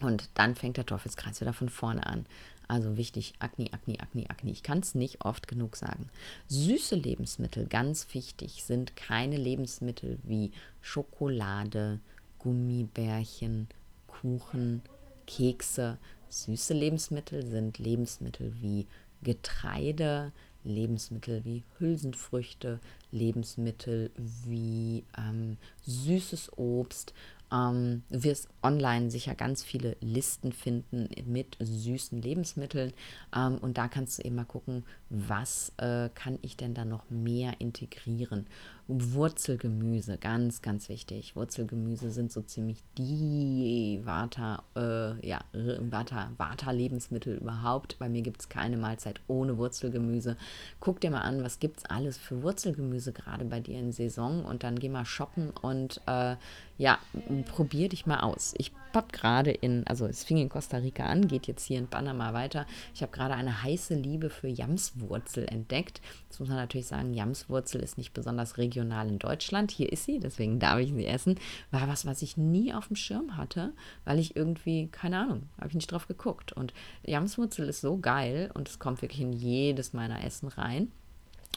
Und dann fängt der Teufelskreis wieder von vorne an. Also wichtig, Akne, Akne, Akne, Akne. Ich kann es nicht oft genug sagen. Süße Lebensmittel, ganz wichtig, sind keine Lebensmittel wie Schokolade, Gummibärchen, Kuchen, Kekse. Süße Lebensmittel sind Lebensmittel wie Getreide, Lebensmittel wie Hülsenfrüchte, Lebensmittel wie ähm, süßes Obst ähm, du wirst online sicher ganz viele Listen finden mit süßen Lebensmitteln ähm, und da kannst du eben mal gucken, was äh, kann ich denn da noch mehr integrieren. Wurzelgemüse, ganz, ganz wichtig. Wurzelgemüse sind so ziemlich die Vata, äh, ja, Vata, Vata-Lebensmittel überhaupt. Bei mir gibt es keine Mahlzeit ohne Wurzelgemüse. Guck dir mal an, was gibt es alles für Wurzelgemüse gerade bei dir in Saison und dann geh mal shoppen und äh, ja, probier dich mal aus. Ich habe gerade in, also es fing in Costa Rica an, geht jetzt hier in Panama weiter. Ich habe gerade eine heiße Liebe für Jamswurzel entdeckt. Jetzt muss man natürlich sagen, Jamswurzel ist nicht besonders regional in Deutschland. Hier ist sie, deswegen darf ich sie essen. War was, was ich nie auf dem Schirm hatte, weil ich irgendwie, keine Ahnung, habe ich nicht drauf geguckt. Und Jamswurzel ist so geil und es kommt wirklich in jedes meiner Essen rein.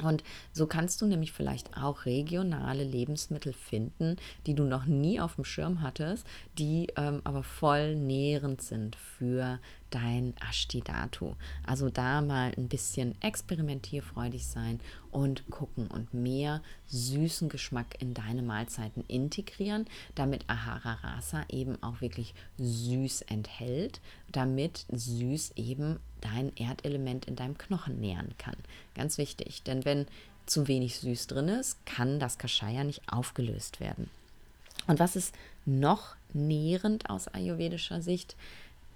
Und so kannst du nämlich vielleicht auch regionale Lebensmittel finden, die du noch nie auf dem Schirm hattest, die ähm, aber voll nährend sind für dein Ashtidatu. Also da mal ein bisschen experimentierfreudig sein und gucken und mehr süßen Geschmack in deine Mahlzeiten integrieren, damit Ahara Rasa eben auch wirklich süß enthält, damit süß eben dein Erdelement in deinem Knochen nähern kann. Ganz wichtig, denn wenn zu wenig süß drin ist, kann das Kashaya nicht aufgelöst werden. Und was ist noch nährend aus ayurvedischer Sicht?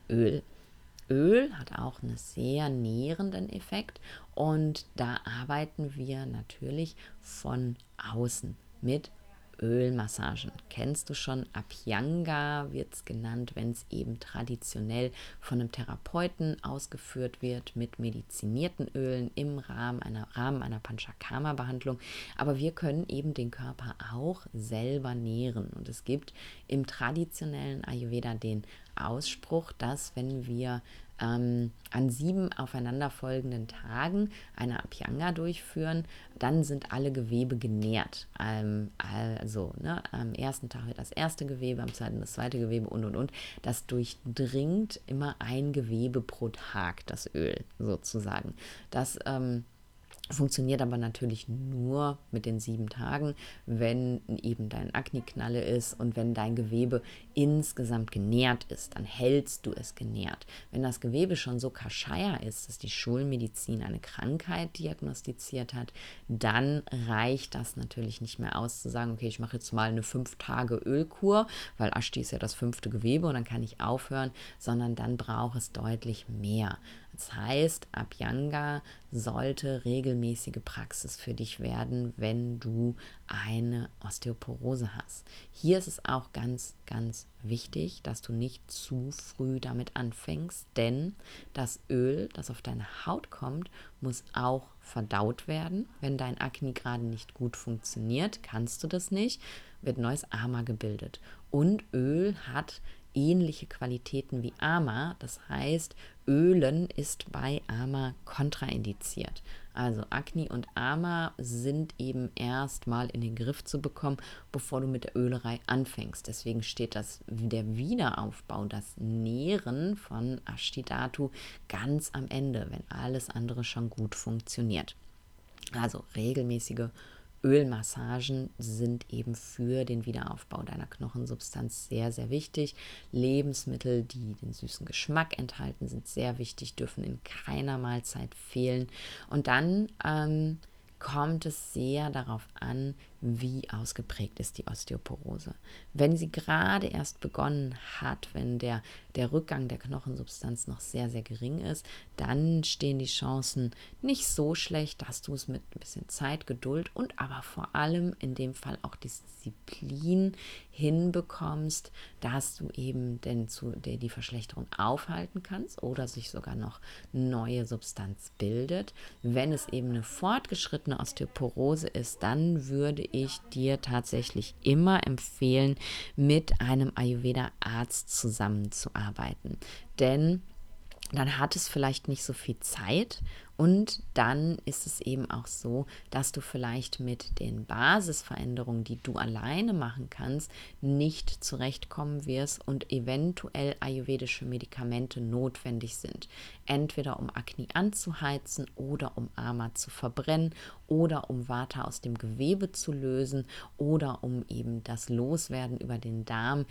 Öl. Öl hat auch einen sehr nährenden Effekt und da arbeiten wir natürlich von außen mit Ölmassagen. Kennst du schon? Abhyanga wird es genannt, wenn es eben traditionell von einem Therapeuten ausgeführt wird mit medizinierten Ölen im Rahmen einer, Rahmen einer Panchakarma-Behandlung. Aber wir können eben den Körper auch selber nähren. Und es gibt im traditionellen Ayurveda den Ausspruch, dass wenn wir ähm, an sieben aufeinanderfolgenden Tagen eine Abhyanga durchführen, dann sind alle Gewebe genährt. Ähm, also ne, am ersten Tag wird das erste Gewebe, am zweiten das zweite Gewebe und und und. Das durchdringt immer ein Gewebe pro Tag, das Öl sozusagen. Das ähm, Funktioniert aber natürlich nur mit den sieben Tagen, wenn eben dein Akne knalle ist und wenn dein Gewebe insgesamt genährt ist, dann hältst du es genährt. Wenn das Gewebe schon so kascheier ist, dass die Schulmedizin eine Krankheit diagnostiziert hat, dann reicht das natürlich nicht mehr aus zu sagen, okay, ich mache jetzt mal eine fünf Tage Ölkur, weil Ashti ist ja das fünfte Gewebe und dann kann ich aufhören, sondern dann braucht es deutlich mehr. Das heißt, Abhyanga sollte regelmäßige Praxis für dich werden, wenn du eine Osteoporose hast. Hier ist es auch ganz, ganz wichtig, dass du nicht zu früh damit anfängst, denn das Öl, das auf deine Haut kommt, muss auch verdaut werden. Wenn dein Akne gerade nicht gut funktioniert, kannst du das nicht, wird neues Ama gebildet. Und Öl hat ähnliche Qualitäten wie Ama. Das heißt, Ölen ist bei Ama kontraindiziert. Also Akne und Ama sind eben erstmal in den Griff zu bekommen, bevor du mit der Ölerei anfängst. Deswegen steht das der Wiederaufbau, das Nähren von Ashtidatu ganz am Ende, wenn alles andere schon gut funktioniert. Also regelmäßige Ölmassagen sind eben für den Wiederaufbau deiner Knochensubstanz sehr, sehr wichtig. Lebensmittel, die den süßen Geschmack enthalten, sind sehr wichtig, dürfen in keiner Mahlzeit fehlen. Und dann ähm, kommt es sehr darauf an, wie ausgeprägt ist die Osteoporose. Wenn sie gerade erst begonnen hat, wenn der, der Rückgang der Knochensubstanz noch sehr, sehr gering ist, dann stehen die Chancen nicht so schlecht, dass du es mit ein bisschen Zeit, Geduld und aber vor allem in dem Fall auch Disziplin hinbekommst, dass du eben denn zu der die Verschlechterung aufhalten kannst oder sich sogar noch neue Substanz bildet. Wenn es eben eine fortgeschrittene Osteoporose ist, dann würde ich dir tatsächlich immer empfehlen, mit einem Ayurveda-Arzt zusammenzuarbeiten. Denn dann hat es vielleicht nicht so viel Zeit Und dann ist es eben auch so, dass du vielleicht mit den Basisveränderungen, die du alleine machen kannst, nicht zurechtkommen wirst und eventuell ayurvedische Medikamente notwendig sind. Entweder um Akne anzuheizen oder um Ama zu verbrennen oder um Vata aus dem Gewebe zu lösen oder um eben das Loswerden über den Darm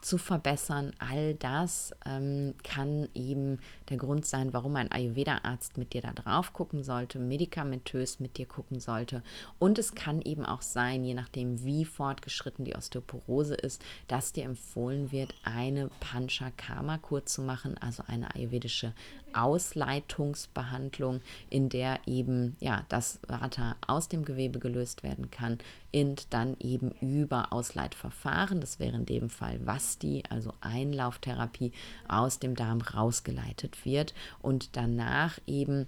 zu verbessern. All das ähm, kann eben der Grund sein, warum ein Ayurveda-Arzt mit dir da drauf gucken sollte, medikamentös mit dir gucken sollte. Und es kann eben auch sein, je nachdem, wie fortgeschritten die Osteoporose ist, dass dir empfohlen wird, eine Panchakarma-Kur zu machen, also eine ayurvedische Ausleitungsbehandlung, in der eben ja das Vata aus dem Gewebe gelöst werden kann und dann eben über Ausleitverfahren, das wäre in dem Fall Vasti, also Einlauftherapie, aus dem Darm rausgeleitet wird und danach eben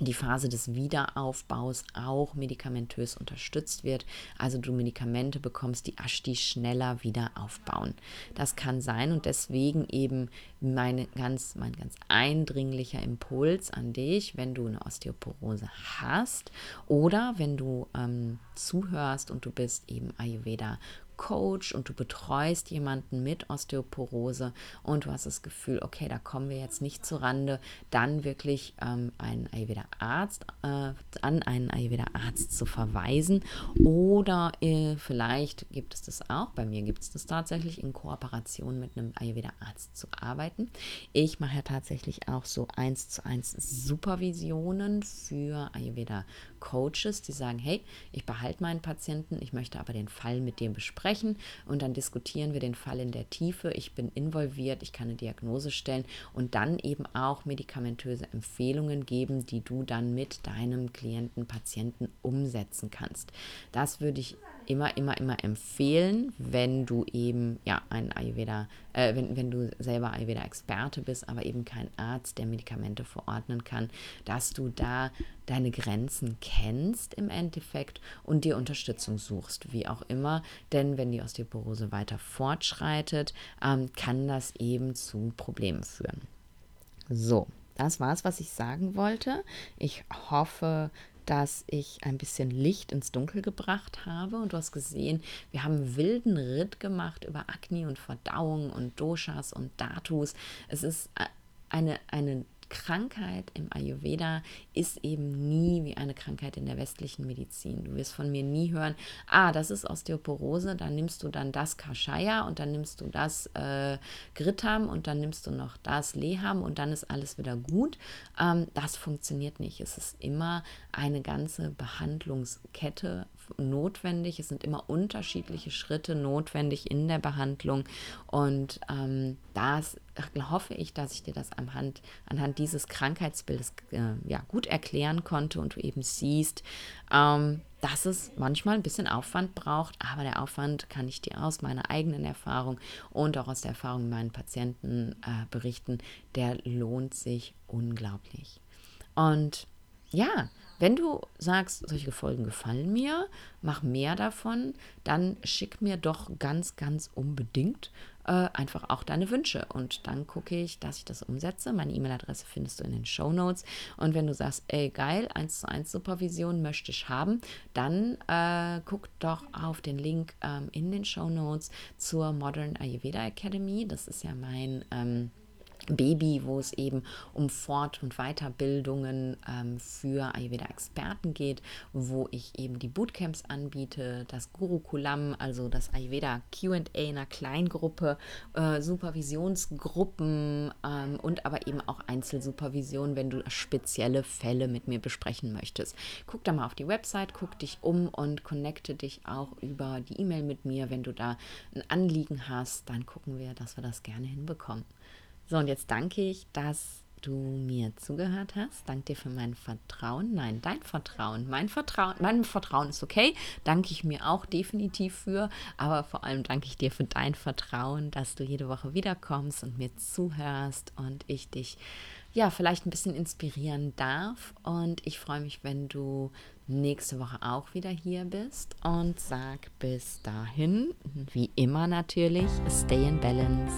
die Phase des Wiederaufbaus auch medikamentös unterstützt wird. Also du Medikamente bekommst, die Ashti schneller wieder aufbauen. Das kann sein und deswegen eben meine ganz, mein ganz eindringlicher Impuls an dich, wenn du eine Osteoporose hast oder wenn du ähm, zuhörst und du bist eben Ayurveda Coach und du betreust jemanden mit Osteoporose und du hast das Gefühl, okay, da kommen wir jetzt nicht zur Rande, dann wirklich ähm, einen Ayurveda-Arzt äh, an einen Ayurveda-Arzt zu verweisen oder äh, vielleicht gibt es das auch, bei mir gibt es das tatsächlich in Kooperation mit einem Ayurveda-Arzt zu arbeiten. Ich mache ja tatsächlich auch so eins zu eins Supervisionen für Ayurveda-Coaches, die sagen, hey, ich behalte meinen Patienten, ich möchte aber den Fall mit besprechen besprechen und dann diskutieren wir den Fall in der Tiefe. Ich bin involviert, ich kann eine Diagnose stellen und dann eben auch medikamentöse Empfehlungen geben, die du dann mit deinem Klienten, Patienten umsetzen kannst. Das würde ich immer, immer, immer empfehlen, wenn du eben ja ein Ayurveda, äh, wenn, wenn du selber Ayurveda-Experte bist, aber eben kein Arzt, der Medikamente verordnen kann, dass du da deine Grenzen kennst im Endeffekt und dir Unterstützung suchst, wie auch immer. Denn wenn die Osteoporose weiter fortschreitet, ähm, kann das eben zu Problemen führen. So, das war es, was ich sagen wollte. Ich hoffe, dass ich ein bisschen Licht ins Dunkel gebracht habe. Und du hast gesehen, wir haben einen wilden Ritt gemacht über Akne und Verdauung und Doshas und Datus. Es ist äh, eine, eine Krankheit im Ayurveda ist eben nie wie eine Krankheit in der westlichen Medizin. Du wirst von mir nie hören, ah, das ist Osteoporose, dann nimmst du dann das Kashaya und dann nimmst du das äh, Grittam und dann nimmst du noch das Leham und dann ist alles wieder gut. Ähm, das funktioniert nicht. Es ist immer eine ganze Behandlungskette notwendig. Es sind immer unterschiedliche Schritte notwendig in der Behandlung. Und ähm, das hoffe ich, dass ich dir das anhand, anhand dieses Krankheitsbildes äh, ja, gut erklären konnte und du eben siehst, ähm, dass es manchmal ein bisschen Aufwand braucht, aber der Aufwand kann ich dir aus meiner eigenen Erfahrung und auch aus der Erfahrung meinen Patienten äh, berichten, der lohnt sich unglaublich. Und ja, wenn du sagst, solche Folgen gefallen mir, mach mehr davon, dann schick mir doch ganz, ganz unbedingt äh, einfach auch deine Wünsche. Und dann gucke ich, dass ich das umsetze. Meine E-Mail-Adresse findest du in den Show Notes. Und wenn du sagst, ey, geil, 1 zu 1 Supervision möchte ich haben, dann äh, guck doch auf den Link ähm, in den Show Notes zur Modern Ayurveda Academy. Das ist ja mein. Ähm, Baby, wo es eben um Fort- und Weiterbildungen ähm, für Ayurveda-Experten geht, wo ich eben die Bootcamps anbiete, das Gurukulam, also das Ayurveda QA in einer Kleingruppe, äh, Supervisionsgruppen ähm, und aber eben auch Einzelsupervision, wenn du spezielle Fälle mit mir besprechen möchtest. Guck da mal auf die Website, guck dich um und connecte dich auch über die E-Mail mit mir. Wenn du da ein Anliegen hast, dann gucken wir, dass wir das gerne hinbekommen. So, und jetzt danke ich, dass du mir zugehört hast. Danke dir für mein Vertrauen. Nein, dein Vertrauen. Mein Vertrauen, mein Vertrauen ist okay. Danke ich mir auch definitiv für. Aber vor allem danke ich dir für dein Vertrauen, dass du jede Woche wiederkommst und mir zuhörst und ich dich ja vielleicht ein bisschen inspirieren darf. Und ich freue mich, wenn du nächste Woche auch wieder hier bist. Und sag bis dahin, wie immer natürlich, stay in balance.